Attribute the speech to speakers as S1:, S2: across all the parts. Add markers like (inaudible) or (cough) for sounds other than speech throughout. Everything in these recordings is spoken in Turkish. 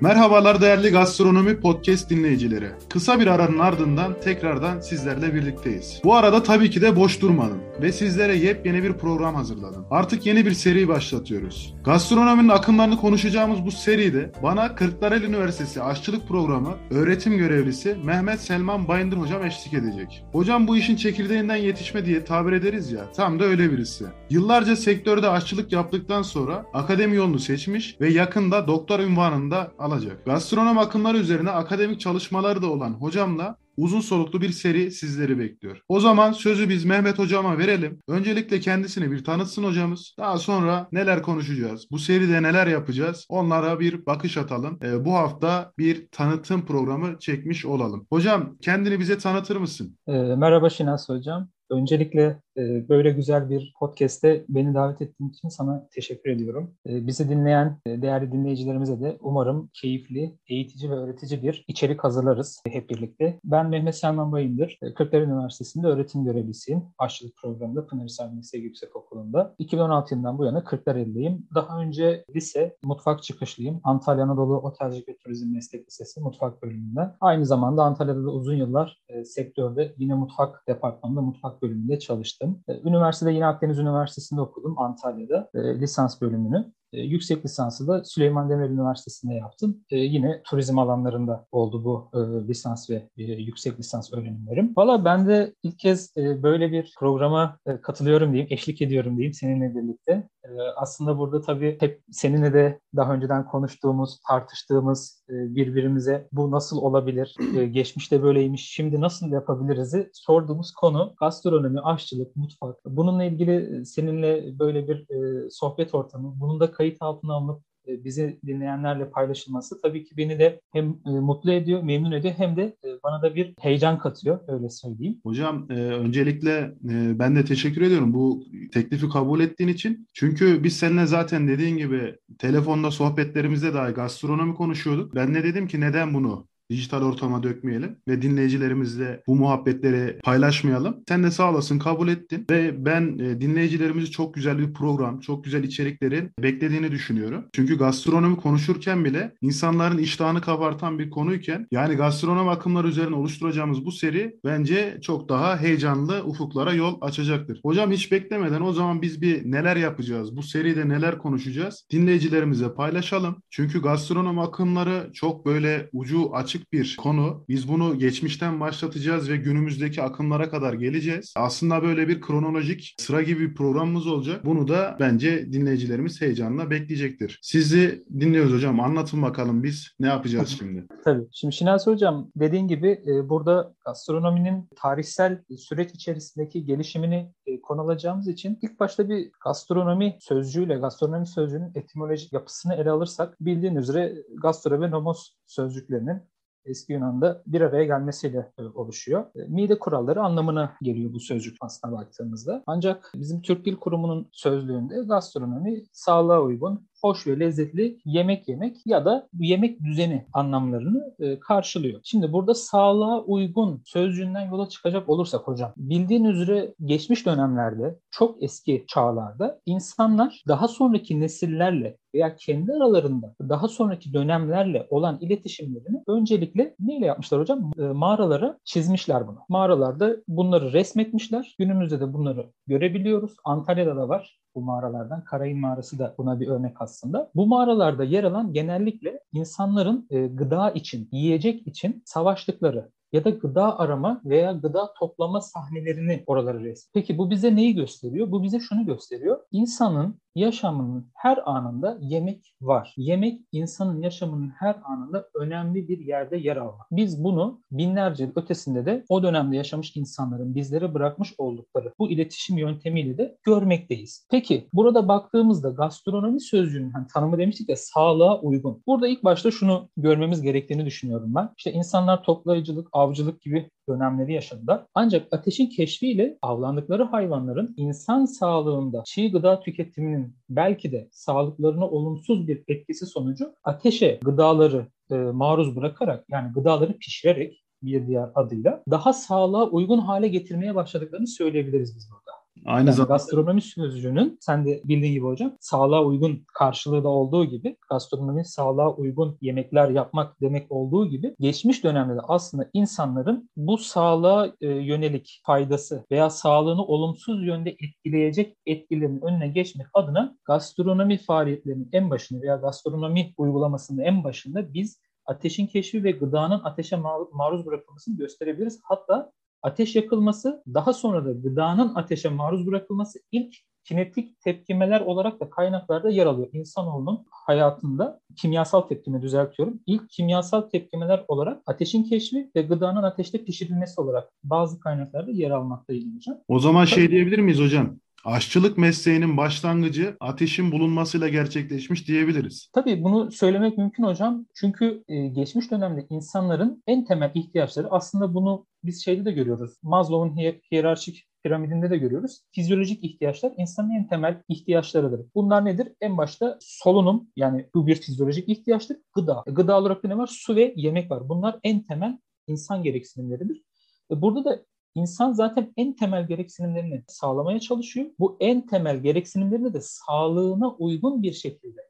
S1: Merhabalar değerli gastronomi podcast dinleyicileri. Kısa bir aranın ardından tekrardan sizlerle birlikteyiz. Bu arada tabii ki de boş durmadım ve sizlere yepyeni bir program hazırladım. Artık yeni bir seri başlatıyoruz. Gastronominin akımlarını konuşacağımız bu seride bana Kırklareli Üniversitesi Aşçılık Programı öğretim görevlisi Mehmet Selman Bayındır hocam eşlik edecek. Hocam bu işin çekirdeğinden yetişme diye tabir ederiz ya tam da öyle birisi. Yıllarca sektörde aşçılık yaptıktan sonra akademi yolunu seçmiş ve yakında doktor ünvanında alacak. Gastronom akımları üzerine akademik çalışmaları da olan hocamla uzun soluklu bir seri sizleri bekliyor. O zaman sözü biz Mehmet hocama verelim. Öncelikle kendisini bir tanıtsın hocamız. Daha sonra neler konuşacağız? Bu seride neler yapacağız? Onlara bir bakış atalım. E, bu hafta bir tanıtım programı çekmiş olalım. Hocam kendini bize tanıtır mısın?
S2: E, merhaba Şinas hocam. Öncelikle böyle güzel bir podcast'te beni davet ettiğin için sana teşekkür ediyorum. E, bizi dinleyen e, değerli dinleyicilerimize de umarım keyifli, eğitici ve öğretici bir içerik hazırlarız hep birlikte. Ben Mehmet Selman Bayındır, Kırklar Üniversitesi'nde öğretim görevlisiyim. Aşçılık programında Pınarhisar Meslek Yüksekokulu'nda. 2016 yılından bu yana Kırklareli'deyim. Daha önce lise, mutfak çıkışlıyım. Antalya Anadolu Otelcilik ve Turizm Meslek Lisesi mutfak bölümünde. Aynı zamanda Antalya'da da uzun yıllar sektörde yine mutfak departmanında mutfak bölümünde çalıştım. Üniversitede yine Akdeniz Üniversitesi'nde okudum Antalya'da e, lisans bölümünü. E, yüksek lisansı da Süleyman Demirel Üniversitesi'nde yaptım. E, yine turizm alanlarında oldu bu e, lisans ve e, yüksek lisans öğrenimlerim. Valla ben de ilk kez e, böyle bir programa e, katılıyorum diyeyim, eşlik ediyorum diyeyim seninle birlikte. E, aslında burada tabii hep seninle de daha önceden konuştuğumuz, tartıştığımız e, birbirimize bu nasıl olabilir, e, geçmişte böyleymiş, şimdi nasıl yapabiliriz'i sorduğumuz konu gastronomi, aşçılık, mutfak. Bununla ilgili seninle böyle bir e, sohbet ortamı, bunun da kayıt altına alınıp e, bizi dinleyenlerle paylaşılması tabii ki beni de hem e, mutlu ediyor, memnun ediyor hem de e, bana da bir heyecan katıyor öyle söyleyeyim.
S1: Hocam öncelikle ben de teşekkür ediyorum bu teklifi kabul ettiğin için. Çünkü biz seninle zaten dediğin gibi telefonda sohbetlerimizde dahi gastronomi konuşuyorduk. Ben de dedim ki neden bunu dijital ortama dökmeyelim ve dinleyicilerimizle bu muhabbetleri paylaşmayalım. Sen de sağ olasın kabul ettin ve ben e, dinleyicilerimizi çok güzel bir program, çok güzel içeriklerin beklediğini düşünüyorum. Çünkü gastronomi konuşurken bile insanların iştahını kabartan bir konuyken yani gastronom akımları üzerine oluşturacağımız bu seri bence çok daha heyecanlı ufuklara yol açacaktır. Hocam hiç beklemeden o zaman biz bir neler yapacağız? Bu seride neler konuşacağız? Dinleyicilerimize paylaşalım. Çünkü gastronom akımları çok böyle ucu açık açık bir konu. Biz bunu geçmişten başlatacağız ve günümüzdeki akımlara kadar geleceğiz. Aslında böyle bir kronolojik sıra gibi bir programımız olacak. Bunu da bence dinleyicilerimiz heyecanla bekleyecektir. Sizi dinliyoruz hocam. Anlatın bakalım biz ne yapacağız (laughs) şimdi?
S2: Tabii. Şimdi Şinasi Hocam dediğin gibi e, burada gastronominin tarihsel süreç içerisindeki gelişimini e, konu alacağımız için ilk başta bir gastronomi sözcüğüyle gastronomi sözcüğünün etimolojik yapısını ele alırsak bildiğin üzere gastro ve nomos sözcüklerinin eski Yunan'da bir araya gelmesiyle e, oluşuyor. E, mide kuralları anlamına geliyor bu sözcük aslına baktığımızda. Ancak bizim Türk Dil Kurumu'nun sözlüğünde gastronomi sağlığa uygun, hoş ve lezzetli yemek yemek ya da yemek düzeni anlamlarını e, karşılıyor. Şimdi burada sağlığa uygun sözcüğünden yola çıkacak olursak hocam bildiğin üzere geçmiş dönemlerde çok eski çağlarda insanlar daha sonraki nesillerle veya kendi aralarında daha sonraki dönemlerle olan iletişimlerini öncelikle neyle yapmışlar hocam? E, mağaralara çizmişler bunu. Mağaralarda bunları resmetmişler. Günümüzde de bunları görebiliyoruz. Antalya'da da var bu mağaralardan. Karayın mağarası da buna bir örnek aslında. Bu mağaralarda yer alan genellikle insanların e, gıda için, yiyecek için savaştıkları ya da gıda arama veya gıda toplama sahnelerini oralara resmi. Peki bu bize neyi gösteriyor? Bu bize şunu gösteriyor. İnsanın yaşamının her anında yemek var. Yemek insanın yaşamının her anında önemli bir yerde yer almak. Biz bunu binlerce yıl ötesinde de o dönemde yaşamış insanların bizlere bırakmış oldukları bu iletişim yöntemiyle de görmekteyiz. Peki burada baktığımızda gastronomi sözcüğünün hani tanımı demiştik ya sağlığa uygun. Burada ilk başta şunu görmemiz gerektiğini düşünüyorum ben. İşte insanlar toplayıcılık, avcılık gibi dönemleri yaşadılar. Ancak ateşin keşfiyle avlandıkları hayvanların insan sağlığında çiğ gıda tüketiminin belki de sağlıklarına olumsuz bir etkisi sonucu ateşe gıdaları e, maruz bırakarak yani gıdaları pişirerek bir diğer adıyla daha sağlığa uygun hale getirmeye başladıklarını söyleyebiliriz biz burada. Aynı yani zamanda gastronomi sözcüğünün sen de bildiğin gibi hocam sağlığa uygun karşılığı da olduğu gibi gastronomi sağlığa uygun yemekler yapmak demek olduğu gibi geçmiş dönemde de aslında insanların bu sağlığa e, yönelik faydası veya sağlığını olumsuz yönde etkileyecek etkilerin önüne geçmek adına gastronomi faaliyetlerinin en başında veya gastronomi uygulamasının en başında biz ateşin keşfi ve gıdanın ateşe maruz bırakılmasını gösterebiliriz. Hatta ateş yakılması, daha sonra da gıdanın ateşe maruz bırakılması ilk kinetik tepkimeler olarak da kaynaklarda yer alıyor. İnsanoğlunun hayatında kimyasal tepkime düzeltiyorum. İlk kimyasal tepkimeler olarak ateşin keşfi ve gıdanın ateşte pişirilmesi olarak bazı kaynaklarda yer almaktaydı hocam.
S1: O zaman şey diyebilir miyiz hocam? Aşçılık mesleğinin başlangıcı ateşin bulunmasıyla gerçekleşmiş diyebiliriz.
S2: Tabii bunu söylemek mümkün hocam. Çünkü e, geçmiş dönemde insanların en temel ihtiyaçları aslında bunu biz şeyde de görüyoruz. Maslow'un hiyerarşik piramidinde de görüyoruz. Fizyolojik ihtiyaçlar insanın en temel ihtiyaçlarıdır. Bunlar nedir? En başta solunum yani bu bir fizyolojik ihtiyaçtır. Gıda. E, gıda olarak da ne var? Su ve yemek var. Bunlar en temel insan gereksinimleridir. E, burada da İnsan zaten en temel gereksinimlerini sağlamaya çalışıyor. Bu en temel gereksinimlerini de sağlığına uygun bir şekilde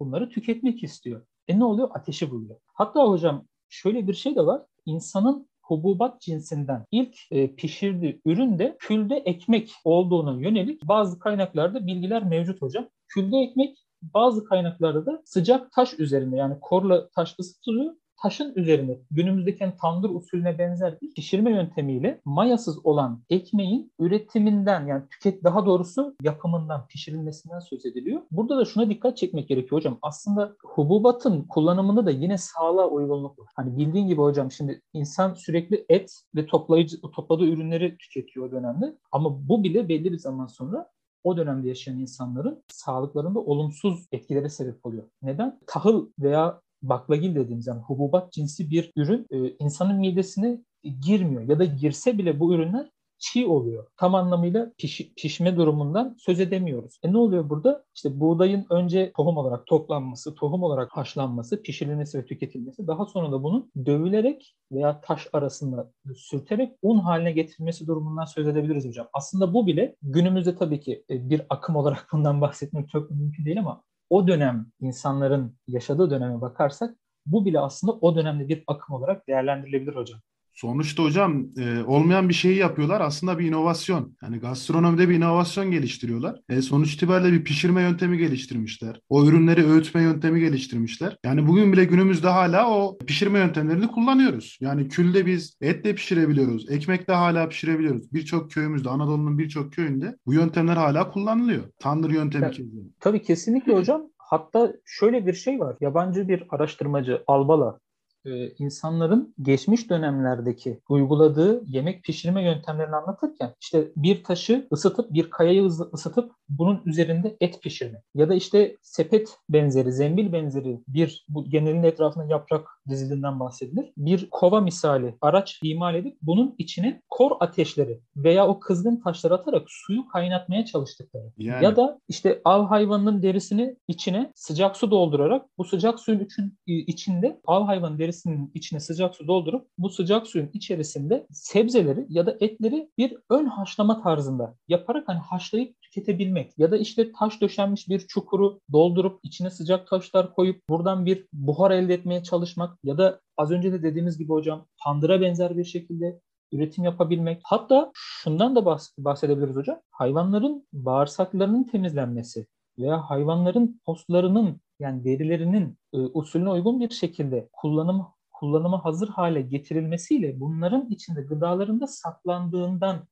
S2: bunları tüketmek istiyor. E ne oluyor? Ateşi buluyor. Hatta hocam şöyle bir şey de var. İnsanın hububat cinsinden ilk e, pişirdiği ürün de külde ekmek olduğuna yönelik bazı kaynaklarda bilgiler mevcut hocam. Külde ekmek bazı kaynaklarda da sıcak taş üzerinde yani korla taş ısıtılıyor taşın üzerine günümüzdeki hani tandır usulüne benzer bir pişirme yöntemiyle mayasız olan ekmeğin üretiminden yani tüket daha doğrusu yapımından, pişirilmesinden söz ediliyor. Burada da şuna dikkat çekmek gerekiyor hocam. Aslında hububatın kullanımında da yine sağlığa uygunluk var. Hani bildiğin gibi hocam şimdi insan sürekli et ve toplayıcı topladığı ürünleri tüketiyor o dönemde. Ama bu bile belli bir zaman sonra o dönemde yaşayan insanların sağlıklarında olumsuz etkilere sebep oluyor. Neden? Tahıl veya baklagil dediğimiz yani hububat cinsi bir ürün e, insanın midesine girmiyor ya da girse bile bu ürünler çiğ oluyor. Tam anlamıyla piş, pişme durumundan söz edemiyoruz. E ne oluyor burada? İşte buğdayın önce tohum olarak toplanması, tohum olarak haşlanması, pişirilmesi ve tüketilmesi, daha sonra da bunun dövülerek veya taş arasında sürterek un haline getirilmesi durumundan söz edebiliriz hocam. Aslında bu bile günümüzde tabii ki e, bir akım olarak (laughs) bundan bahsetmek çok mümkün değil ama o dönem insanların yaşadığı döneme bakarsak bu bile aslında o dönemde bir akım olarak değerlendirilebilir hocam.
S1: Sonuçta hocam e, olmayan bir şeyi yapıyorlar aslında bir inovasyon. Yani gastronomide bir inovasyon geliştiriyorlar. E, sonuç itibariyle bir pişirme yöntemi geliştirmişler. O ürünleri öğütme yöntemi geliştirmişler. Yani bugün bile günümüzde hala o pişirme yöntemlerini kullanıyoruz. Yani külde biz et de pişirebiliyoruz. Ekmek de hala pişirebiliyoruz. Birçok köyümüzde Anadolu'nun birçok köyünde bu yöntemler hala kullanılıyor. Tandır yöntemi
S2: ya, Tabii kesinlikle hocam. Hatta şöyle bir şey var. Yabancı bir araştırmacı Albala e, insanların geçmiş dönemlerdeki uyguladığı yemek pişirme yöntemlerini anlatırken işte bir taşı ısıtıp bir kayayı ısıtıp bunun üzerinde et pişirme ya da işte sepet benzeri, zembil benzeri bir bu genelin etrafında yaprak dizilinden bahsedilir. Bir kova misali araç imal edip bunun içine kor ateşleri veya o kızgın taşları atarak suyu kaynatmaya çalıştıkları. Yani. Ya da işte av hayvanının derisini içine sıcak su doldurarak bu sıcak suyun için, içinde av hayvanın derisinin içine sıcak su doldurup bu sıcak suyun içerisinde sebzeleri ya da etleri bir ön haşlama tarzında yaparak hani haşlayıp tüketebilmek ya da işte taş döşenmiş bir çukuru doldurup içine sıcak taşlar koyup buradan bir buhar elde etmeye çalışmak ya da az önce de dediğimiz gibi hocam tandıra benzer bir şekilde üretim yapabilmek. Hatta şundan da bahsedebiliriz hocam. Hayvanların bağırsaklarının temizlenmesi veya hayvanların postlarının yani derilerinin e, usulüne uygun bir şekilde kullanım kullanıma hazır hale getirilmesiyle bunların içinde gıdalarında saklandığından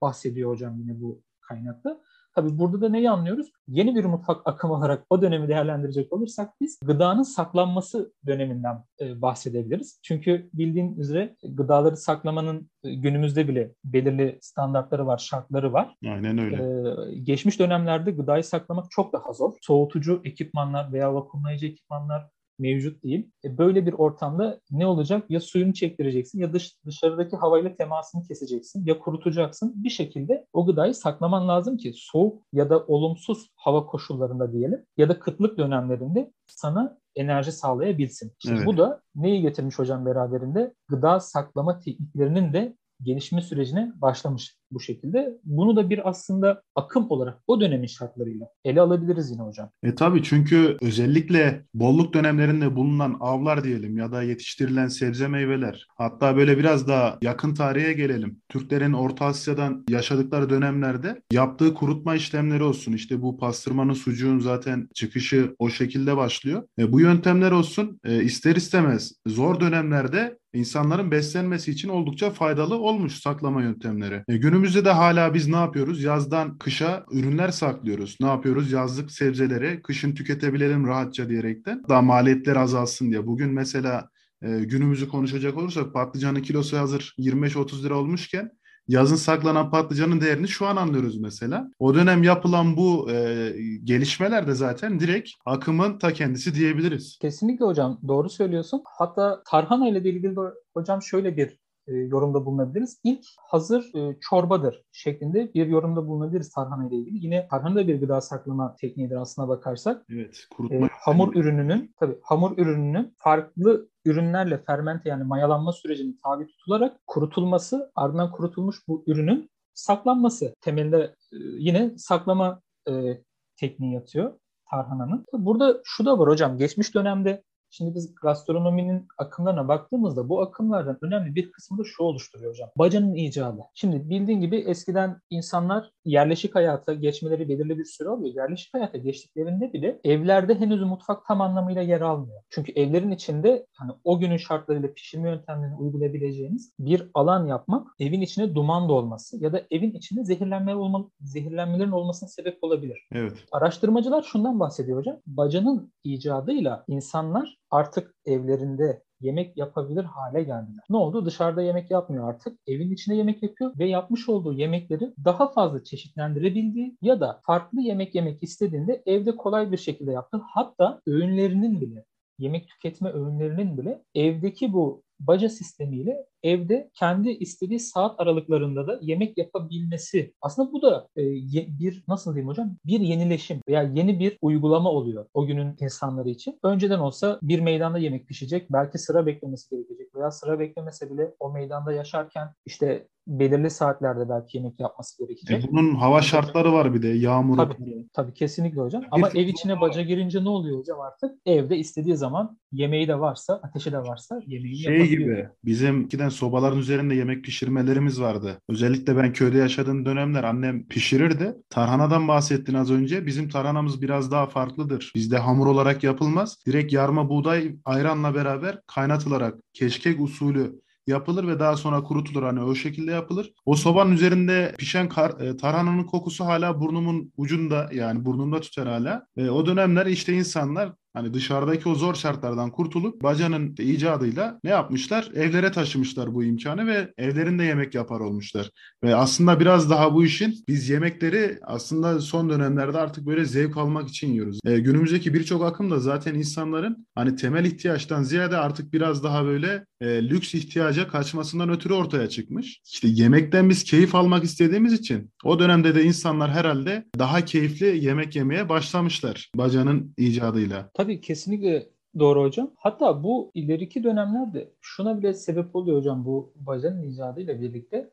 S2: bahsediyor hocam yine bu kaynakta. Tabii burada da neyi anlıyoruz? Yeni bir mutfak akımı olarak o dönemi değerlendirecek olursak biz gıdanın saklanması döneminden e, bahsedebiliriz. Çünkü bildiğin üzere gıdaları saklamanın e, günümüzde bile belirli standartları var, şartları var.
S1: Aynen öyle.
S2: Ee, geçmiş dönemlerde gıdayı saklamak çok daha zor. Soğutucu ekipmanlar veya vakumlayıcı ekipmanlar mevcut değil. E böyle bir ortamda ne olacak? Ya suyunu çektireceksin ya dış, dışarıdaki havayla temasını keseceksin ya kurutacaksın. Bir şekilde o gıdayı saklaman lazım ki soğuk ya da olumsuz hava koşullarında diyelim ya da kıtlık dönemlerinde sana enerji sağlayabilsin. Şimdi evet. bu da neyi getirmiş hocam beraberinde? Gıda saklama tekniklerinin de gelişme sürecine başlamış bu şekilde. Bunu da bir aslında akım olarak o dönemin şartlarıyla ele alabiliriz yine hocam.
S1: E tabii çünkü özellikle bolluk dönemlerinde bulunan avlar diyelim ya da yetiştirilen sebze meyveler hatta böyle biraz daha yakın tarihe gelelim. Türklerin Orta Asya'dan yaşadıkları dönemlerde yaptığı kurutma işlemleri olsun işte bu pastırmanın sucuğun zaten çıkışı o şekilde başlıyor. E, bu yöntemler olsun e, ister istemez zor dönemlerde insanların beslenmesi için oldukça faydalı olmuş saklama yöntemleri. E, günümüzde de hala biz ne yapıyoruz? Yazdan kışa ürünler saklıyoruz. Ne yapıyoruz? Yazlık sebzeleri kışın tüketebilelim rahatça diyerekten. Daha maliyetler azalsın diye. Bugün mesela e, günümüzü konuşacak olursak patlıcanın kilosu hazır 25-30 lira olmuşken yazın saklanan patlıcanın değerini şu an anlıyoruz mesela. O dönem yapılan bu e, gelişmeler de zaten direkt akımın ta kendisi diyebiliriz.
S2: Kesinlikle hocam doğru söylüyorsun. Hatta tarhana ile ilgili de hocam şöyle bir e, yorumda bulunabiliriz. İlk hazır e, çorbadır şeklinde bir yorumda bulunabiliriz tarhana ile ilgili. Yine tarhana da bir gıda saklama tekniğidir aslına bakarsak.
S1: Evet, kurutma.
S2: E, hamur ürününün tabii hamur ürününün farklı ürünlerle fermente yani mayalanma sürecinin tabi tutularak kurutulması, ardından kurutulmuş bu ürünün saklanması. Temelinde e, yine saklama e, tekniği yatıyor tarhananın. Burada şu da var hocam. Geçmiş dönemde Şimdi biz gastronominin akımlarına baktığımızda bu akımlardan önemli bir kısmı da şu oluşturuyor hocam. Bacanın icadı. Şimdi bildiğin gibi eskiden insanlar yerleşik hayata geçmeleri belirli bir süre oluyor. Yerleşik hayata geçtiklerinde bile evlerde henüz mutfak tam anlamıyla yer almıyor. Çünkü evlerin içinde hani o günün şartlarıyla pişirme yöntemlerini uygulayabileceğiniz bir alan yapmak evin içine duman dolması ya da evin içinde zehirlenme olma, zehirlenmelerin olmasına sebep olabilir.
S1: Evet.
S2: Araştırmacılar şundan bahsediyor hocam. Bacanın icadıyla insanlar artık evlerinde yemek yapabilir hale geldiler. Ne oldu? Dışarıda yemek yapmıyor artık. Evin içinde yemek yapıyor ve yapmış olduğu yemekleri daha fazla çeşitlendirebildiği ya da farklı yemek yemek istediğinde evde kolay bir şekilde yaptı. Hatta öğünlerinin bile yemek tüketme öğünlerinin bile evdeki bu baca sistemiyle evde kendi istediği saat aralıklarında da yemek yapabilmesi. Aslında bu da e, bir nasıl diyeyim hocam? Bir yenileşim veya yeni bir uygulama oluyor o günün insanları için. Önceden olsa bir meydanda yemek pişecek. Belki sıra beklemesi gerekecek veya sıra beklemese bile o meydanda yaşarken işte belirli saatlerde belki yemek yapması gerekecek.
S1: E bunun hava şartları var bir de yağmur.
S2: Tabii, tabii kesinlikle hocam. Ama ev içine baca girince ne oluyor hocam artık? Evde istediği zaman yemeği de varsa, ateşi de varsa yemeği
S1: şey
S2: yapabiliyor.
S1: gibi bizim giden sobaların üzerinde yemek pişirmelerimiz vardı. Özellikle ben köyde yaşadığım dönemler annem pişirirdi. Tarhanadan bahsettin az önce. Bizim tarhanamız biraz daha farklıdır. Bizde hamur olarak yapılmaz. Direkt yarma buğday ayranla beraber kaynatılarak keşkek usulü yapılır ve daha sonra kurutulur hani o şekilde yapılır. O sobanın üzerinde pişen kar, e, tarhananın kokusu hala burnumun ucunda yani burnumda tutar hala. E, o dönemler işte insanlar Hani dışarıdaki o zor şartlardan kurtulup bacanın icadıyla ne yapmışlar? Evlere taşımışlar bu imkanı ve evlerinde yemek yapar olmuşlar. Ve aslında biraz daha bu işin biz yemekleri aslında son dönemlerde artık böyle zevk almak için yiyoruz. E, günümüzdeki birçok akım da zaten insanların hani temel ihtiyaçtan ziyade artık biraz daha böyle e, lüks ihtiyaca kaçmasından ötürü ortaya çıkmış. İşte yemekten biz keyif almak istediğimiz için o dönemde de insanlar herhalde daha keyifli yemek yemeye başlamışlar bacanın icadıyla.
S2: Tabii kesinlikle doğru hocam. Hatta bu ileriki dönemlerde şuna bile sebep oluyor hocam bu bacanın icadıyla birlikte.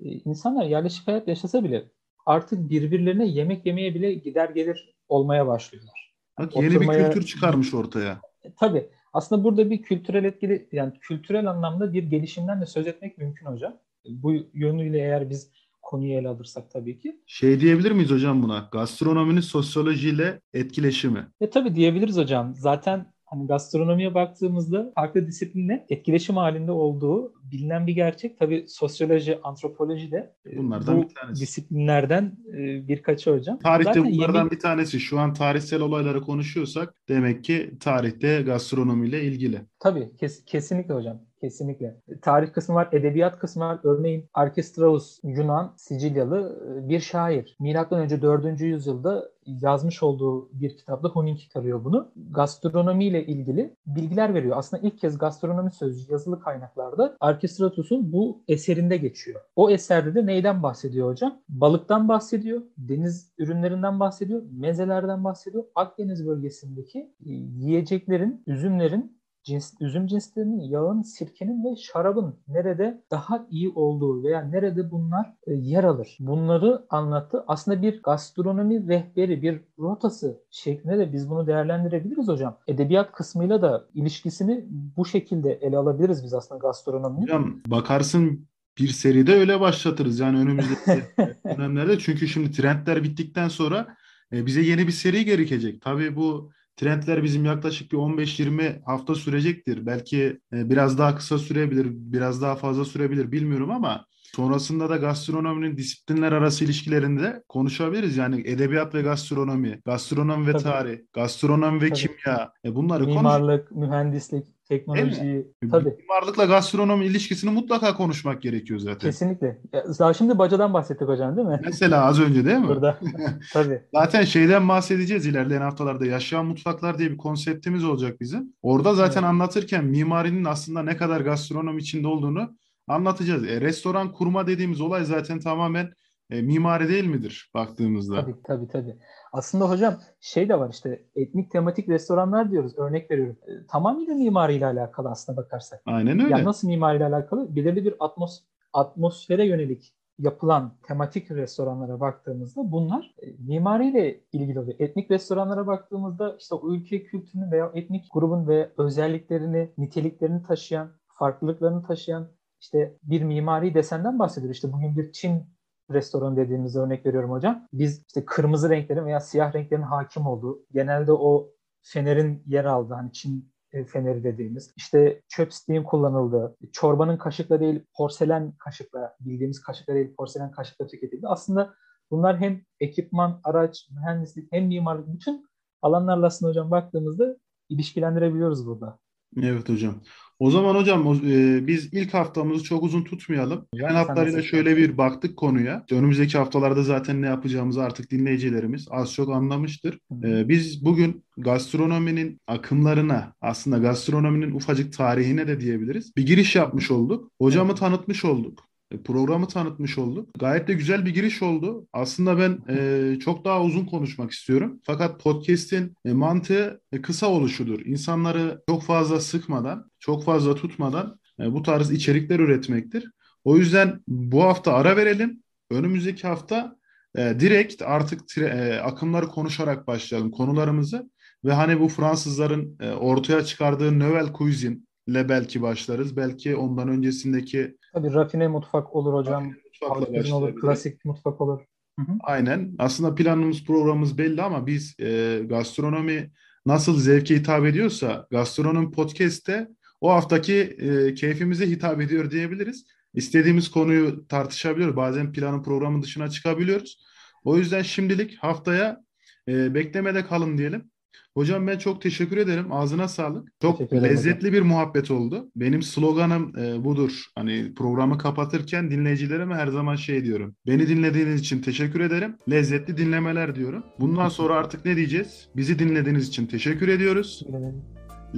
S2: Ee, insanlar yerleşik hayat yaşasa bile artık birbirlerine yemek yemeye bile gider gelir olmaya başlıyorlar.
S1: Bak yeni Oturmaya... bir kültür çıkarmış ortaya.
S2: E, tabii. Aslında burada bir kültürel etkili yani kültürel anlamda bir gelişimden de söz etmek mümkün hocam. Bu yönüyle eğer biz konuyu ele alırsak tabii ki.
S1: Şey diyebilir miyiz hocam buna? Gastronominin sosyolojiyle etkileşimi.
S2: E tabii diyebiliriz hocam. Zaten hani gastronomiye baktığımızda farklı disiplinle etkileşim halinde olduğu bilinen bir gerçek. Tabii sosyoloji, antropoloji de e, Bunlardan bu bir tanesi. disiplinlerden e, birkaçı hocam.
S1: Tarihte Zaten bunlardan yemek... bir tanesi. Şu an tarihsel olayları konuşuyorsak demek ki tarihte gastronomiyle ilgili.
S2: Tabii kes, kesinlikle hocam. Kesinlikle. Tarih kısmı var, edebiyat kısmı var. Örneğin Arkestraus Yunan, Sicilyalı e, bir şair. Milattan önce 4. yüzyılda yazmış olduğu bir kitapta Hunin çıkarıyor bunu. Gastronomi ile ilgili bilgiler veriyor. Aslında ilk kez gastronomi sözcüğü yazılı kaynaklarda Arkestratus'un bu eserinde geçiyor. O eserde de neyden bahsediyor hocam? Balıktan bahsediyor, deniz ürünlerinden bahsediyor, mezelerden bahsediyor. Akdeniz bölgesindeki e, yiyeceklerin, üzümlerin cins, üzüm cinslerinin, yağın, sirkenin ve şarabın nerede daha iyi olduğu veya nerede bunlar e, yer alır. Bunları anlattı. Aslında bir gastronomi rehberi, bir rotası şeklinde de biz bunu değerlendirebiliriz hocam. Edebiyat kısmıyla da ilişkisini bu şekilde ele alabiliriz biz aslında gastronominin.
S1: Hocam bakarsın bir seride öyle başlatırız yani önümüzdeki (laughs) dönemlerde. Çünkü şimdi trendler bittikten sonra e, bize yeni bir seri gerekecek. Tabii bu trendler bizim yaklaşık bir 15-20 hafta sürecektir. Belki e, biraz daha kısa sürebilir, biraz daha fazla sürebilir bilmiyorum ama Sonrasında da gastronominin disiplinler arası ilişkilerinde konuşabiliriz. Yani edebiyat ve gastronomi, gastronomi ve Tabii. tarih, gastronomi ve Tabii. kimya. E bunları
S2: Mimarlık, konuş- mühendislik, teknolojiyi.
S1: Tabii. Mimarlıkla gastronomi ilişkisini mutlaka konuşmak gerekiyor zaten.
S2: Kesinlikle. Daha şimdi bacadan bahsettik hocam değil mi?
S1: Mesela az önce değil mi?
S2: Burada. (laughs) Tabii.
S1: Zaten şeyden bahsedeceğiz ilerleyen haftalarda. Yaşayan mutfaklar diye bir konseptimiz olacak bizim. Orada zaten evet. anlatırken mimarinin aslında ne kadar gastronomi içinde olduğunu anlatacağız. E, restoran kurma dediğimiz olay zaten tamamen e, mimari değil midir baktığımızda?
S2: Tabii tabii tabii. Aslında hocam şey de var işte etnik tematik restoranlar diyoruz. Örnek veriyorum. E, tamamıyla mimariyle alakalı aslında bakarsak.
S1: Aynen öyle.
S2: Yani nasıl mimariyle alakalı? Belirli bir atmos atmosfere yönelik yapılan tematik restoranlara baktığımızda bunlar e, mimariyle ilgili oluyor. Etnik restoranlara baktığımızda işte o ülke kültürünü veya etnik grubun ve özelliklerini, niteliklerini taşıyan, farklılıklarını taşıyan işte bir mimari desenden bahsediyor. İşte bugün bir Çin restoran dediğimiz örnek veriyorum hocam. Biz işte kırmızı renklerin veya siyah renklerin hakim olduğu, genelde o fenerin yer aldığı hani Çin e, feneri dediğimiz, işte chopstick'in kullanıldığı, çorbanın kaşıkla değil porselen kaşıkla, bildiğimiz kaşıkla değil porselen kaşıkla tüketildi. Aslında bunlar hem ekipman, araç, mühendislik hem mimarlık bütün alanlarla aslında hocam baktığımızda ilişkilendirebiliyoruz burada.
S1: Evet hocam. O zaman hocam e, biz ilk haftamızı çok uzun tutmayalım. Yani haftalarıyla şöyle bir baktık konuya. İşte önümüzdeki haftalarda zaten ne yapacağımızı artık dinleyicilerimiz az çok anlamıştır. E, biz bugün gastronominin akımlarına aslında gastronominin ufacık tarihine de diyebiliriz. Bir giriş yapmış olduk. Hocamı tanıtmış olduk. E, programı tanıtmış olduk. Gayet de güzel bir giriş oldu. Aslında ben e, çok daha uzun konuşmak istiyorum. Fakat podcast'in e, mantığı e, kısa oluşudur. İnsanları çok fazla sıkmadan, çok fazla tutmadan e, bu tarz içerikler üretmektir. O yüzden bu hafta ara verelim. Önümüzdeki hafta e, direkt artık e, akımları konuşarak başlayalım konularımızı. Ve hani bu Fransızların e, ortaya çıkardığı Novel Cuisine ile belki başlarız. Belki ondan öncesindeki
S2: Tabii rafine mutfak olur hocam. Rafine olur, klasik mutfak olur.
S1: Hı hı. Aynen. Aslında planımız, programımız belli ama biz e, gastronomi nasıl zevke hitap ediyorsa gastronomi podcast'te o haftaki e, keyfimize hitap ediyor diyebiliriz. İstediğimiz konuyu tartışabiliyoruz. Bazen planın programın dışına çıkabiliyoruz. O yüzden şimdilik haftaya e, beklemede kalın diyelim. Hocam ben çok teşekkür ederim. Ağzına sağlık. Çok lezzetli hocam. bir muhabbet oldu. Benim sloganım e, budur. Hani programı kapatırken dinleyicilerime her zaman şey diyorum. Beni dinlediğiniz için teşekkür ederim. Lezzetli dinlemeler diyorum. Bundan sonra artık ne diyeceğiz? Bizi dinlediğiniz için teşekkür ediyoruz.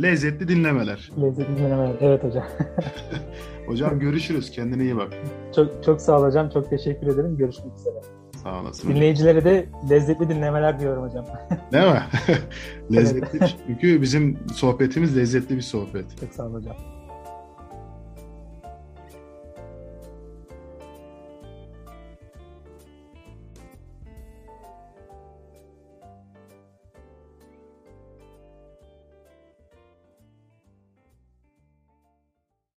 S1: Lezzetli dinlemeler.
S2: Lezzetli dinlemeler. Evet hocam. (laughs)
S1: hocam görüşürüz. Kendine iyi bak.
S2: Çok çok sağ ol hocam. Çok teşekkür ederim. Görüşmek üzere.
S1: Sağ olasın.
S2: Dinleyicilere de lezzetli dinlemeler diyorum hocam. (laughs)
S1: Değil mi? lezzetli. Çünkü bizim sohbetimiz lezzetli bir sohbet.
S2: Çok sağ ol hocam.